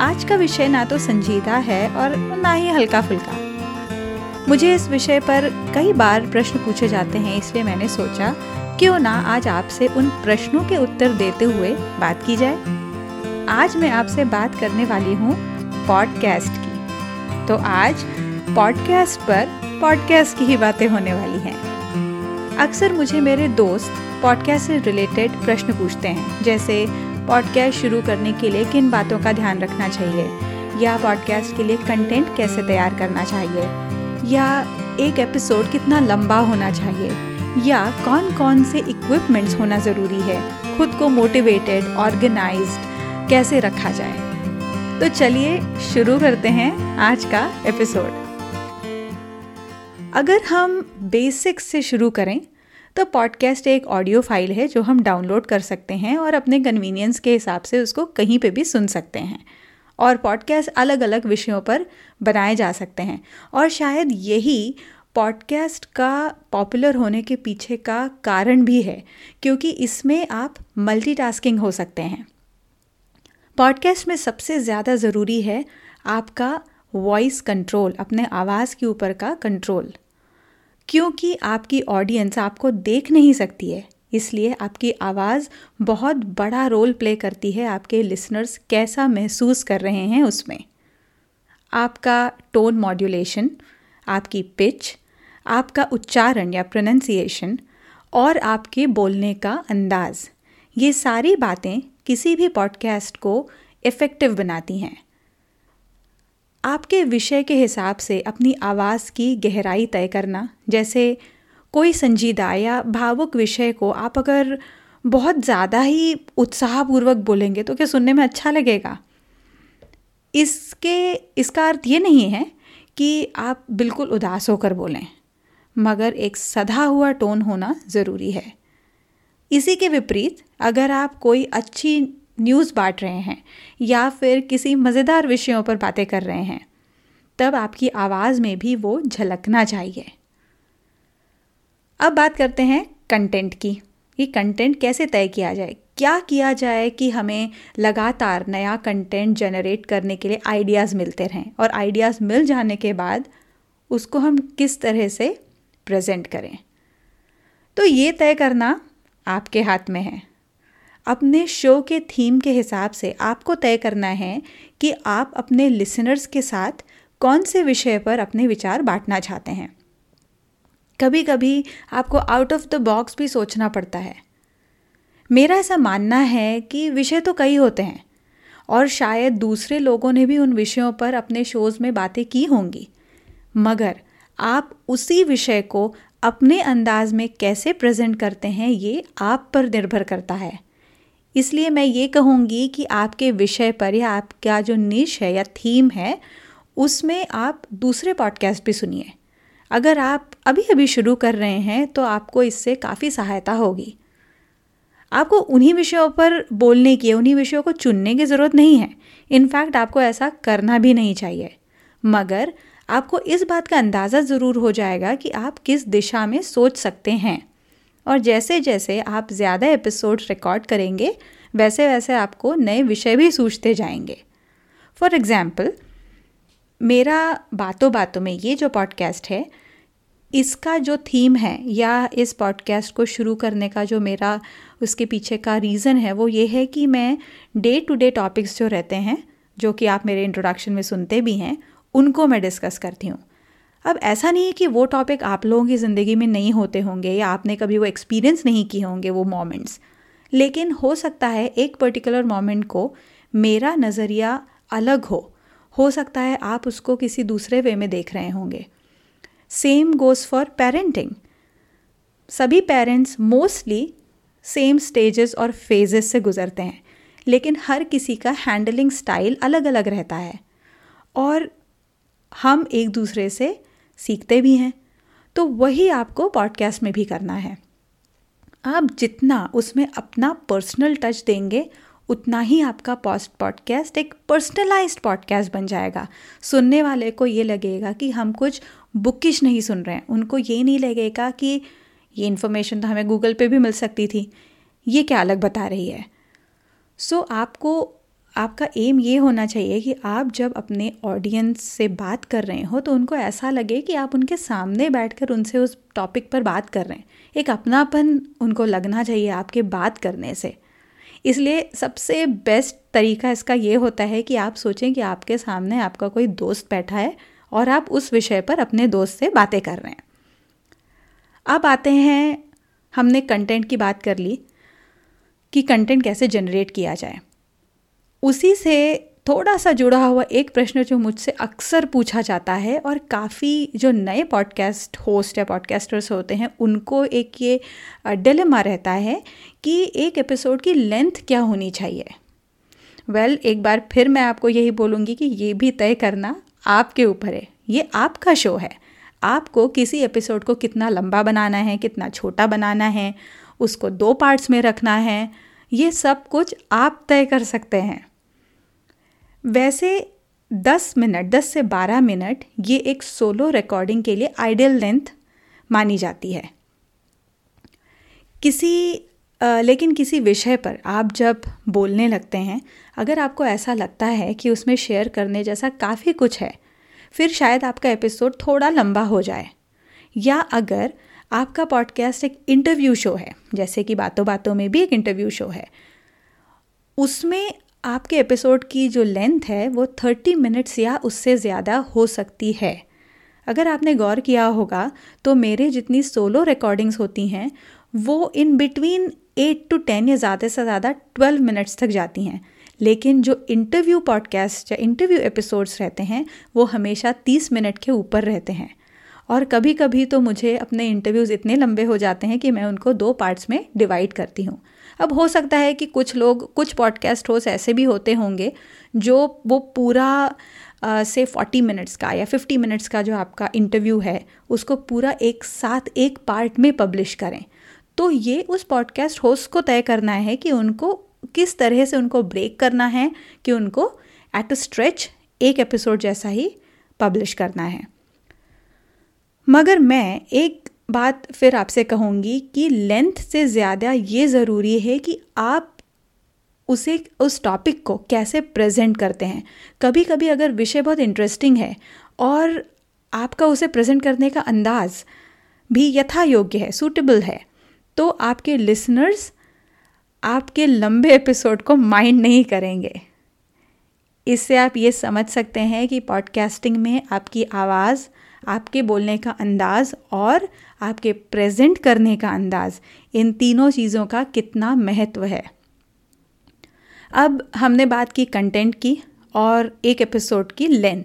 आज का विषय ना तो संजीदा है और ना ही हल्का फुल्का मुझे इस विषय पर कई बार प्रश्न पूछे जाते हैं, इसलिए मैंने सोचा, क्यों ना आज आपसे उन प्रश्नों के उत्तर देते हुए बात की जाए। आज मैं आपसे बात करने वाली हूँ पॉडकास्ट की। तो आज पॉडकास्ट पर पॉडकास्ट की ही बातें होने वाली हैं। अक्सर मुझे मेरे दोस्त पॉडकास्ट से रिलेटेड प्रश्न पूछते हैं, जैसे पॉडकास्ट शुरू करने के लिए किन बातों का ध्यान रखना चाहिए? या पॉडकास्ट के लिए कंटेंट कैसे तैयार करना चाहिए? या एक एपिसोड कितना लंबा होना चाहिए? या कौन कौन से इक्विपमेंट्स होना ज़रूरी है? खुद को मोटिवेटेड ऑर्गेनाइज कैसे रखा जाए? तो चलिए शुरू करते हैं आज का एपिसोड अगर हम बेसिक्स से शुरू करें तो पॉडकास्ट एक ऑडियो फ़ाइल है जो हम डाउनलोड कर सकते हैं और अपने कन्वीनियंस के हिसाब से उसको कहीं पे भी सुन सकते हैं। और पॉडकास्ट अलग अलग विषयों पर बनाए जा सकते हैं। और शायद यही पॉडकास्ट का पॉपुलर होने के पीछे का कारण भी है, क्योंकि इसमें आप मल्टीटास्किंग हो सकते हैं। पॉडकास्ट में सबसे ज़्यादा ज़रूरी है आपका वॉइस कंट्रोल अपने आवाज़ के ऊपर का कंट्रोल क्योंकि आपकी ऑडियंस आपको देख नहीं सकती है। इसलिए आपकी आवाज़ बहुत बड़ा रोल प्ले करती है आपके लिसनर्स कैसा महसूस कर रहे हैं उसमें। आपका टोन मॉड्यूलेशन आपकी पिच आपका उच्चारण या प्रोनंसिएशन और आपके बोलने का अंदाज़, ये सारी बातें किसी भी पॉडकास्ट को इफ़ेक्टिव बनाती हैं। आपके विषय के हिसाब से अपनी आवाज़ की गहराई तय करना, जैसे कोई संजीदा या भावुक विषय को आप अगर बहुत ज़्यादा ही उत्साहपूर्वक बोलेंगे तो क्या सुनने में अच्छा लगेगा? इसके, इसका अर्थ ये नहीं है कि आप बिल्कुल उदास होकर बोलें, मगर एक सधा हुआ टोन होना ज़रूरी है। इसी के विपरीत, अगर आप कोई अच्छी न्यूज़ बांट रहे हैं या फिर किसी मज़ेदार विषयों पर बातें कर रहे हैं, तब आपकी आवाज़ में भी वो झलकना चाहिए। अब बात करते हैं कंटेंट की। ये कंटेंट कैसे तय किया जाए? क्या किया जाए कि हमें लगातार नया कंटेंट जनरेट करने के लिए आइडियाज़ मिलते रहें और आइडियाज़ मिल जाने के बाद उसको हम किस तरह से प्रेजेंट करें? तो ये तय करना आपके हाथ में है। अपने शो के थीम के हिसाब से आपको तय करना है कि आप अपने लिसनर्स के साथ कौन से विषय पर अपने विचार बांटना चाहते हैं। कभी कभी आपको आउट ऑफ़ द बॉक्स भी सोचना पड़ता है। मेरा ऐसा मानना है कि विषय तो कई होते हैं, और शायद दूसरे लोगों ने भी उन विषयों पर अपने शोज़ में बातें की होंगी। मगर आप उसी विषय को अपने अंदाज में कैसे प्रेजेंट करते हैं ये आप पर निर्भर करता है। इसलिए मैं ये कहूँगी कि आपके विषय पर या आपका जो निश है या थीम है, उसमें आप दूसरे पॉडकास्ट भी सुनिए। अगर आप अभी अभी शुरू कर रहे हैं तो आपको इससे काफ़ी सहायता होगी। आपको उन्हीं विषयों पर बोलने की, उन्हीं विषयों को चुनने की ज़रूरत नहीं है। इनफैक्ट आपको ऐसा करना भी नहीं चाहिए। मगर आपको इस बात का अंदाज़ा ज़रूर हो जाएगा कि आप किस दिशा में सोच सकते हैं। और जैसे जैसे आप ज़्यादा एपिसोड रिकॉर्ड करेंगे, वैसे वैसे आपको नए विषय भी सूझते जाएँगे। फॉर एग्ज़ाम्पल मेरा बातों बातों में ये जो पॉडकास्ट है, इसका जो थीम है या इस पॉडकास्ट को शुरू करने का जो मेरा उसके पीछे का रीज़न है, वो ये है कि मैं डे टू डे टॉपिक्स जो रहते हैं, जो कि आप मेरे इंट्रोडक्शन में सुनते भी हैं, उनको मैं डिस्कस करती हूँ। अब ऐसा नहीं है कि वो टॉपिक आप लोगों की ज़िंदगी में नहीं होते होंगे या आपने कभी वो एक्सपीरियंस नहीं किए होंगे वो मोमेंट्स लेकिन हो सकता है एक पर्टिकुलर मोमेंट को मेरा नज़रिया अलग हो. हो सकता है आप उसको किसी दूसरे वे में देख रहे होंगे. सेम गोज़ फॉर पेरेंटिंग सभी पेरेंट्स मोस्टली सेम स्टेजेस और फेजेस से गुजरते हैं, लेकिन हर किसी का हैंडलिंग स्टाइल अलग अलग रहता है. और हम एक दूसरे से सीखते भी हैं तो वही आपको पॉडकास्ट में भी करना है। आप जितना उसमें अपना पर्सनल टच देंगे उतना ही आपका पॉस्ट पॉडकास्ट एक पर्सनलाइज्ड पॉडकास्ट बन जाएगा। सुनने वाले को ये लगेगा कि हम कुछ बुकिश नहीं सुन रहे हैं। उनको ये नहीं लगेगा कि ये इन्फॉर्मेशन तो हमें गूगल पे भी मिल सकती थी। ये क्या अलग बता रही है? सो so, आपको आपका एम ये होना चाहिए कि आप जब अपने ऑडियंस से बात कर रहे हो तो उनको ऐसा लगे कि आप उनके सामने बैठकर उनसे उस टॉपिक पर बात कर रहे हैं। एक अपनापन उनको लगना चाहिए आपके बात करने से। इसलिए सबसे बेस्ट तरीका इसका ये होता है कि आप सोचें कि आपके सामने आपका कोई दोस्त बैठा है और आप उस विषय पर अपने दोस्त से बातें कर रहे हैं। अब आते हैं, हमने कंटेंट की बात कर ली कि कंटेंट कैसे जनरेट किया जाए। उसी से थोड़ा सा जुड़ा हुआ एक प्रश्न जो मुझसे अक्सर पूछा जाता है और काफ़ी जो नए पॉडकास्ट होस्ट या पॉडकास्टर्स होते हैं उनको एक ये डिलेमा रहता है कि एक एपिसोड की लेंथ क्या होनी चाहिए? वेल well, एक बार फिर मैं आपको यही बोलूँगी कि ये भी तय करना आपके ऊपर है। ये आपका शो है। आपको किसी एपिसोड को कितना लंबा बनाना है कितना छोटा बनाना है उसको दो पार्ट्स में रखना है ये सब कुछ आप तय कर सकते हैं। वैसे 10 मिनट 10 से 12 मिनट ये एक सोलो रिकॉर्डिंग के लिए आइडियल लेंथ मानी जाती है। किसी आ, लेकिन किसी विषय पर आप जब बोलने लगते हैं अगर आपको ऐसा लगता है कि उसमें शेयर करने जैसा काफ़ी कुछ है फिर शायद आपका एपिसोड थोड़ा लंबा हो जाए। या अगर आपका पॉडकास्ट एक इंटरव्यू शो है जैसे कि बातों बातों में भी एक इंटरव्यू शो है उसमें आपके एपिसोड की जो लेंथ है, वो थर्टी मिनट्स या उससे ज़्यादा हो सकती है। अगर आपने गौर किया होगा तो मेरे जितनी सोलो रिकॉर्डिंग्स होती हैं, वो in between eight to ten या ज़्यादा से ज़्यादा ट्वेल्व मिनट्स तक जाती हैं। लेकिन जो इंटरव्यू पॉडकास्ट या इंटरव्यू एपिसोड्स रहते हैं, वो हमेशा तीस मिनट के ऊपर रहते हैं। और कभी कभी तो मुझे अपने इंटरव्यूज़ इतने लंबे हो जाते हैं कि मैं उनको दो पार्ट्स में डिवाइड करती हूँ। अब हो सकता है कि कुछ लोग, कुछ पॉडकास्ट होस्ट ऐसे भी होते होंगे, जो वो पूरा से फोर्टी मिनट्स का या फिफ्टी मिनट्स का जो आपका इंटरव्यू है, उसको पूरा एक साथ, एक पार्ट में पब्लिश करें। तो ये उस पॉडकास्ट होस्ट को तय करना है कि उनको किस तरह से उनको ब्रेक करना है, कि उनको एट अ स्ट्रेच एक एपिसोड जैसा ही पब्लिश करना है। मगर मैं एक बात फिर आपसे कहूँगी कि लेंथ से ज़्यादा ये ज़रूरी है कि आप उसे, उस टॉपिक को कैसे प्रेजेंट करते हैं। कभी कभी अगर विषय बहुत इंटरेस्टिंग है और आपका उसे प्रेजेंट करने का अंदाज भी यथा योग्य है सूटेबल है तो आपके लिसनर्स आपके लंबे एपिसोड को माइंड नहीं करेंगे। इससे आप ये समझ सकते हैं कि पॉडकास्टिंग में आपकी आवाज़ आपके बोलने का अंदाज़ और आपके प्रेजेंट करने का अंदाज़, इन तीनों चीज़ों का कितना महत्व है। अब हमने बात की कंटेंट की और एक एपिसोड की लेंथ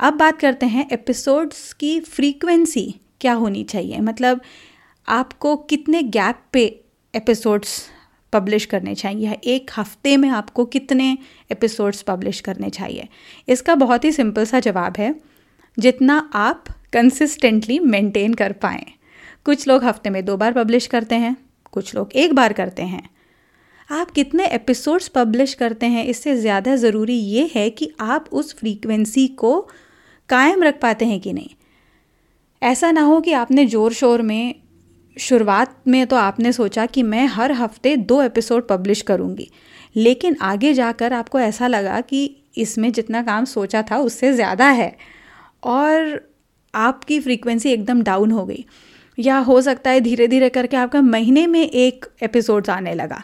अब बात करते हैं एपिसोड्स की फ्रीक्वेंसी क्या होनी चाहिए? मतलब आपको कितने गैप पे एपिसोड्स पब्लिश करने चाहिए? या एक हफ़्ते में आपको कितने एपिसोड्स पब्लिश करने चाहिए? इसका बहुत ही सिंपल सा जवाब है। जितना आप कंसिस्टेंटली मेंटेन कर पाएँ। कुछ लोग हफ़्ते में दो बार पब्लिश करते हैं, कुछ लोग एक बार करते हैं। आप कितने एपिसोड्स पब्लिश करते हैं, इससे ज़्यादा ज़रूरी ये है कि आप उस फ्रीक्वेंसी को कायम रख पाते हैं कि नहीं। ऐसा ना हो कि आपने ज़ोर शोर में, शुरुआत में तो आपने सोचा कि मैं हर हफ़्ते दो एपिसोड पब्लिश करूँगी। लेकिन आगे जाकर आपको ऐसा लगा कि इसमें जितना काम सोचा था उससे ज़्यादा है। और आपकी फ्रीक्वेंसी एकदम डाउन हो गई। या हो सकता है धीरे धीरे करके आपका महीने में एक एपिसोड्स आने लगा।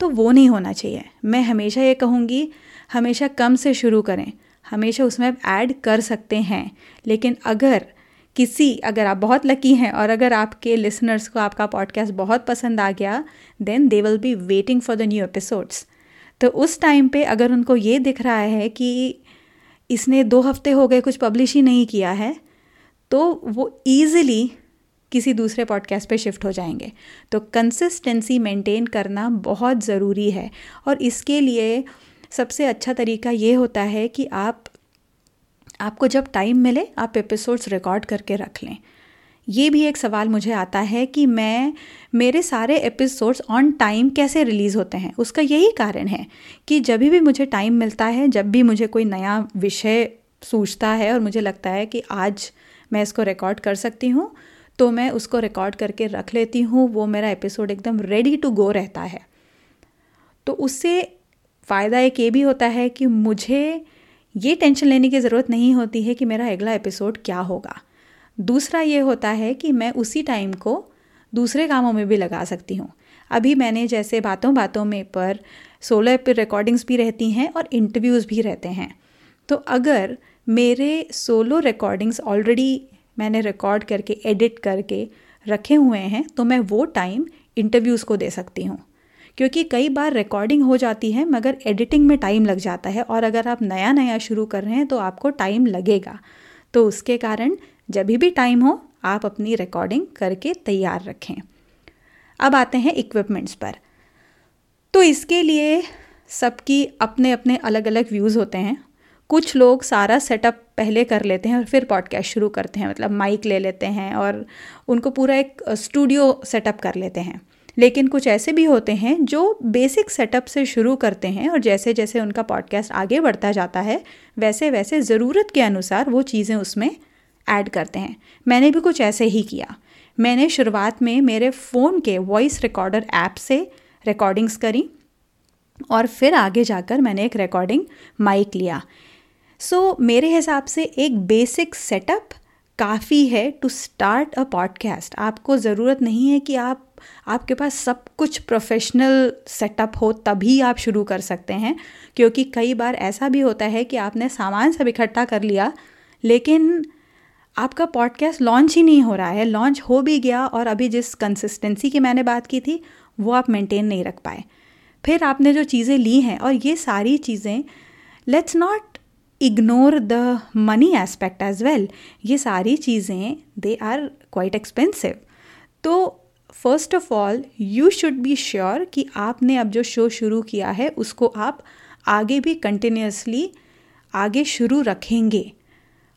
तो वो नहीं होना चाहिए। मैं हमेशा ये कहूँगी, हमेशा कम से शुरू करें। हमेशा उसमें आप ऐड कर सकते हैं। लेकिन अगर किसी, अगर आप बहुत लकी हैं और अगर आपके लिसनर्स को आपका पॉडकास्ट बहुत पसंद आ गया then they will be waiting for the new episodes तो उस टाइम पे अगर उनको ये दिख रहा है कि इसने दो हफ़्ते हो गए कुछ पब्लिश ही नहीं किया है तो वो ईज़िली किसी दूसरे पॉडकास्ट पे शिफ्ट हो जाएँगे। तो कंसिस्टेंसी मेंटेन करना बहुत ज़रूरी है और इसके लिए सबसे अच्छा तरीका ये होता है कि आप, आपको जब टाइम मिले, आप एपिसोड्स रिकॉर्ड करके रख लें। ये भी एक सवाल मुझे आता है कि मैं, मेरे सारे एपिसोड्स ऑन टाइम कैसे रिलीज़ होते हैं? उसका यही कारण है कि जब भी मुझे टाइम मिलता है, जब भी मुझे कोई नया विषय सूझता है और मुझे लगता है कि आज मैं इसको रिकॉर्ड कर सकती हूँ तो मैं उसको रिकॉर्ड करके रख लेती हूँ। वो मेरा एपिसोड एकदम रेडी टू गो रहता है। तो उससे फ़ायदा एक ये भी होता है कि मुझे ये टेंशन लेने की ज़रूरत नहीं होती है कि मेरा अगला एपिसोड क्या होगा। दूसरा ये होता है कि मैं उसी टाइम को दूसरे कामों में भी लगा सकती हूँ। अभी मैंने जैसे बातों बातों में पर सोलह पर रिकॉर्डिंग्स भी रहती हैं और इंटरव्यूज़ भी रहते हैं। तो अगर मेरे सोलो रिकॉर्डिंग्स ऑलरेडी मैंने रिकॉर्ड करके एडिट करके रखे हुए हैं तो मैं वो टाइम इंटरव्यूज़ को दे सकती हूँ। क्योंकि कई बार रिकॉर्डिंग हो जाती है, मगर एडिटिंग में टाइम लग जाता है और अगर आप नया नया शुरू कर रहे हैं तो आपको टाइम लगेगा। तो उसके कारण जब भी टाइम हो, आप अपनी रिकॉर्डिंग करके तैयार रखें। अब आते हैं इक्विपमेंट्स पर। तो इसके लिए सबकी अपने अपने अलग अलग व्यूज़ होते हैं। कुछ लोग सारा सेटअप पहले कर लेते हैं और फिर पॉडकास्ट शुरू करते हैं। मतलब माइक ले लेते हैं और उनको पूरा एक स्टूडियो सेटअप कर लेते हैं। लेकिन कुछ ऐसे भी होते हैं जो बेसिक सेटअप से शुरू करते हैं और जैसे जैसे उनका पॉडकास्ट आगे बढ़ता जाता है वैसे वैसे ज़रूरत के अनुसार वो चीज़ें उसमें ऐड करते हैं। मैंने भी कुछ ऐसे ही किया। मैंने शुरुआत में मेरे फ़ोन के वॉइस रिकॉर्डर ऐप से रिकॉर्डिंग्स करी और फिर आगे जाकर मैंने एक रिकॉर्डिंग माइक लिया। सो so, मेरे हिसाब से एक बेसिक सेटअप काफ़ी है टू स्टार्ट अ पॉडकास्ट आपको ज़रूरत नहीं है कि आप आपके पास सब कुछ प्रोफेशनल सेटअप हो तभी आप शुरू कर सकते हैं। क्योंकि कई बार ऐसा भी होता है कि आपने सामान सब इकट्ठा कर लिया लेकिन आपका पॉडकास्ट लॉन्च ही नहीं हो रहा है लॉन्च हो भी गया और अभी जिस कंसिस्टेंसी की मैंने बात की थी, वो आप मेंटेन नहीं रख पाए। फिर आपने जो चीज़ें ली हैं और ये सारी चीज़ें let's not ignore the money aspect as well ये सारी चीज़ें दे आर क्वाइट एक्सपेंसिव तो first of all you should be sure कि आपने अब जो शो शुरू किया है, उसको आप आगे भी कंटिन्यूसली आगे शुरू रखेंगे।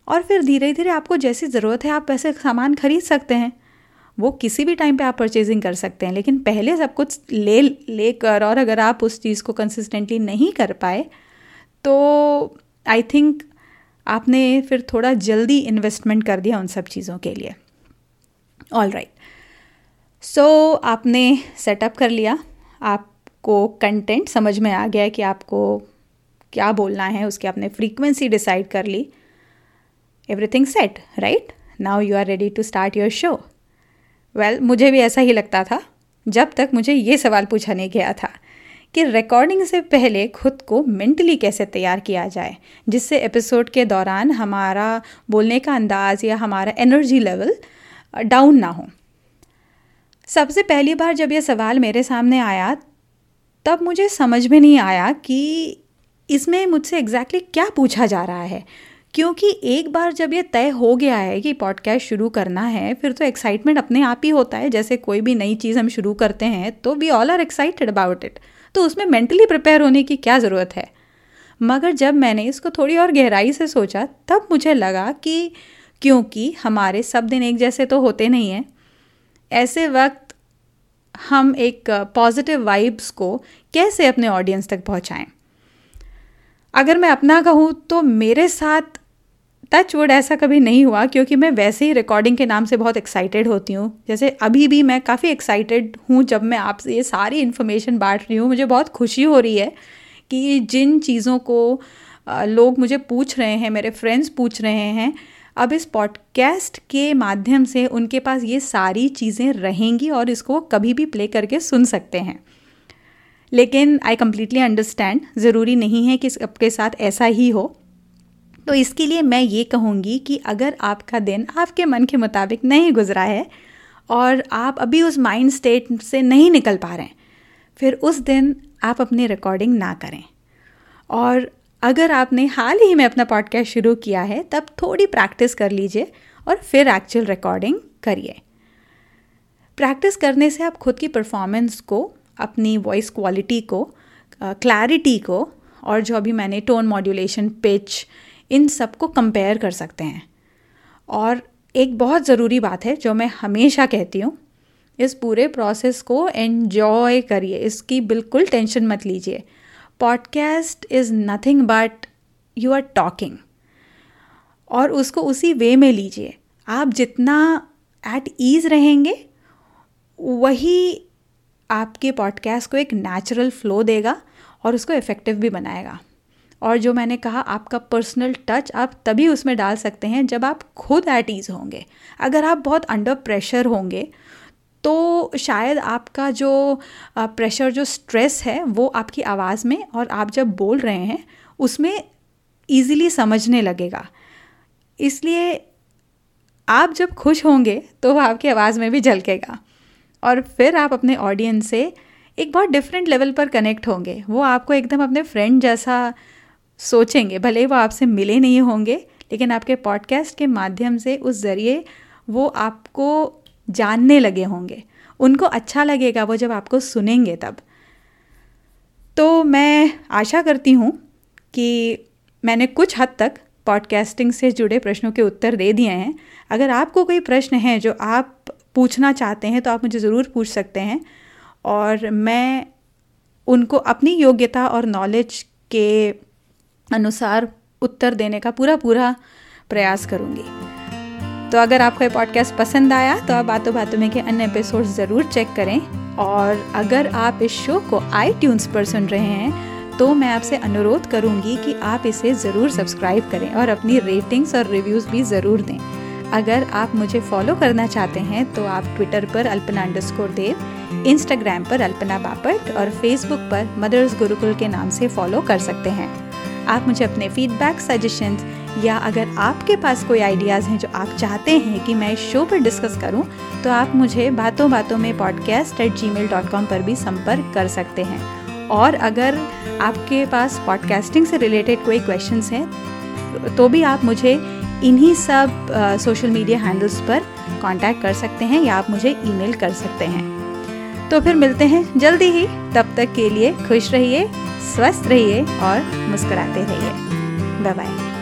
और फिर धीरे धीरे आपको जैसी ज़रूरत है, आप वैसे सामान खरीद सकते हैं। वो किसी भी टाइम पे आप परचेजिंग कर सकते हैं, लेकिन पहले सब कुछ ले, लेकर और अगर आप उस चीज़ को कंसिस्टेंटली नहीं कर पाए तो आई थिंक आपने फिर थोड़ा जल्दी इन्वेस्टमेंट कर दिया उन सब चीज़ों के लिए। ऑल राइट सो आपने सेटअप कर लिया। आपको कंटेंट समझ में आ गया कि आपको क्या बोलना है, उसकी आपने फ्रीक्वेंसी डिसाइड कर ली। Everything set right now you are ready to start your show well मुझे भी ऐसा ही लगता था, जब तक मुझे ये सवाल पूछा नहीं गया था कि रिकॉर्डिंग से पहले खुद को मेंटली कैसे तैयार किया जाए, जिससे एपिसोड के दौरान हमारा बोलने का अंदाज या हमारा एनर्जी लेवल डाउन ना हो। सबसे पहली बार जब यह सवाल मेरे सामने आया, तब मुझे समझ में नहीं आया कि इसमें मुझसे एग्जैक्टली exactly क्या पूछा जा रहा है। क्योंकि एक बार जब ये तय हो गया है कि पॉडकास्ट शुरू करना है, फिर तो एक्साइटमेंट अपने आप ही होता है। जैसे कोई भी नई चीज़ हम शुरू करते हैं तो we all are excited about it तो उसमें मेंटली प्रिपेयर होने की क्या ज़रूरत है? मगर जब मैंने इसको थोड़ी और गहराई से सोचा, तब मुझे लगा कि क्योंकि हमारे सब दिन एक जैसे तो होते नहीं हैं। ऐसे वक्त हम एक पॉजिटिव वाइब्स को कैसे अपने ऑडियंस तक पहुंचाएँ? अगर मैं अपना कहूँ तो मेरे साथ टच वुड ऐसा कभी नहीं हुआ, क्योंकि मैं वैसे ही रिकॉर्डिंग के नाम से बहुत एक्साइटेड होती हूँ। जैसे अभी भी मैं काफ़ी एक्साइटेड हूँ जब मैं आपसे ये सारी इन्फॉर्मेशन बांट रही हूँ, मुझे बहुत खुशी हो रही है कि जिन चीज़ों को लोग मुझे पूछ रहे हैं, मेरे फ्रेंड्स पूछ रहे हैं, अब इस पॉडकास्ट के माध्यम से उनके पास ये सारी चीज़ें रहेंगी और इसको कभी भी प्ले करके सुन सकते हैं। लेकिन आई कम्प्लीटली अंडरस्टैंड ज़रूरी नहीं है कि सबके साथ ऐसा ही हो। तो इसके लिए मैं ये कहूँगी कि अगर आपका दिन आपके मन के मुताबिक नहीं गुजरा है और आप अभी उस माइंड स्टेट से नहीं निकल पा रहे हैं, फिर उस दिन आप अपनी रिकॉर्डिंग ना करें। और अगर आपने हाल ही में अपना पॉडकास्ट शुरू किया है, तब थोड़ी प्रैक्टिस कर लीजिए और फिर एक्चुअल रिकॉर्डिंग करिए। प्रैक्टिस करने से आप खुद की परफॉर्मेंस को, अपनी वॉइस क्वालिटी को क्लैरिटी को और जो अभी मैंने टोन मॉड्यूलेशन पिच इन सबको कंपेयर कर सकते हैं। और एक बहुत ज़रूरी बात है, जो मैं हमेशा कहती हूँ, इस पूरे प्रोसेस को एन्जॉय करिए, इसकी बिल्कुल टेंशन मत लीजिए। Podcast is nothing but you are talking और उसको उसी वे में लीजिए। आप जितना एट ईज़ रहेंगे, वही आपके पॉडकास्ट को एक नेचुरल फ्लो देगा और उसको इफ़ेक्टिव भी बनाएगा। और जो मैंने कहा, आपका पर्सनल टच आप तभी उसमें डाल सकते हैं जब आप खुद एट ईज़ होंगे। अगर आप बहुत अंडर प्रेशर होंगे तो शायद आपका जो प्रेशर जो स्ट्रेस है, वो आपकी आवाज़ में और आप जब बोल रहे हैं, उसमें ईज़िली समझने लगेगा। इसलिए आप जब खुश होंगे तो वो आपकी आवाज़ में भी झलकेगा। और फिर आप अपने ऑडियंस से एक बहुत डिफरेंट लेवल पर कनेक्ट होंगे। वो आपको एकदम अपने फ्रेंड जैसा सोचेंगे, भले वो आपसे मिले नहीं होंगे, लेकिन आपके पॉडकास्ट के माध्यम से उस ज़रिए वो आपको जानने लगे होंगे। उनको अच्छा लगेगा वो जब आपको सुनेंगे तब। तो मैं आशा करती हूँ कि मैंने कुछ हद तक पॉडकास्टिंग से जुड़े प्रश्नों के उत्तर दे दिए हैं। अगर आपको कोई प्रश्न है जो आप पूछना चाहते हैं तो आप मुझे ज़रूर पूछ सकते हैं। और मैं उनको अपनी योग्यता और नॉलेज के अनुसार उत्तर देने का पूरा पूरा प्रयास करूँगी। तो अगर आपको ये पॉडकास्ट पसंद आया तो आप बातों बातों में के अन्य एपिसोड ज़रूर चेक करें। और अगर आप इस शो को आई पर सुन रहे हैं तो मैं आपसे अनुरोध करूँगी कि आप इसे ज़रूर सब्सक्राइब करें और अपनी रेटिंग्स और रिव्यूज़ भी ज़रूर दें। अगर आप मुझे फॉलो करना चाहते हैं तो आप ट्विटर पर अल्पना अंडरस्कोर देव इंस्टाग्राम पर अल्पना बापट, और फेसबुक पर मदर्स गुरुकुल के नाम से फॉलो कर सकते हैं। आप मुझे अपने फीडबैक सजेशंस या अगर आपके पास कोई आइडियाज़ हैं जो आप चाहते हैं कि मैं इस शो पर डिस्कस करूँ, तो आप मुझे बातों बातों में podcast at G mail dot com पर भी संपर्क कर सकते हैं। और अगर आपके पास पॉडकास्टिंग से रिलेटेड कोई क्वेश्चंस हैं तो भी आप मुझे इन्हीं सब सोशल मीडिया हैंडल्स पर कांटेक्ट कर सकते हैं या आप मुझे ईमेल कर सकते हैं। तो फिर मिलते हैं जल्दी ही। तब तक के लिए खुश रहिए, स्वस्थ रहिए और मुस्कुराते रहिए। Bye bye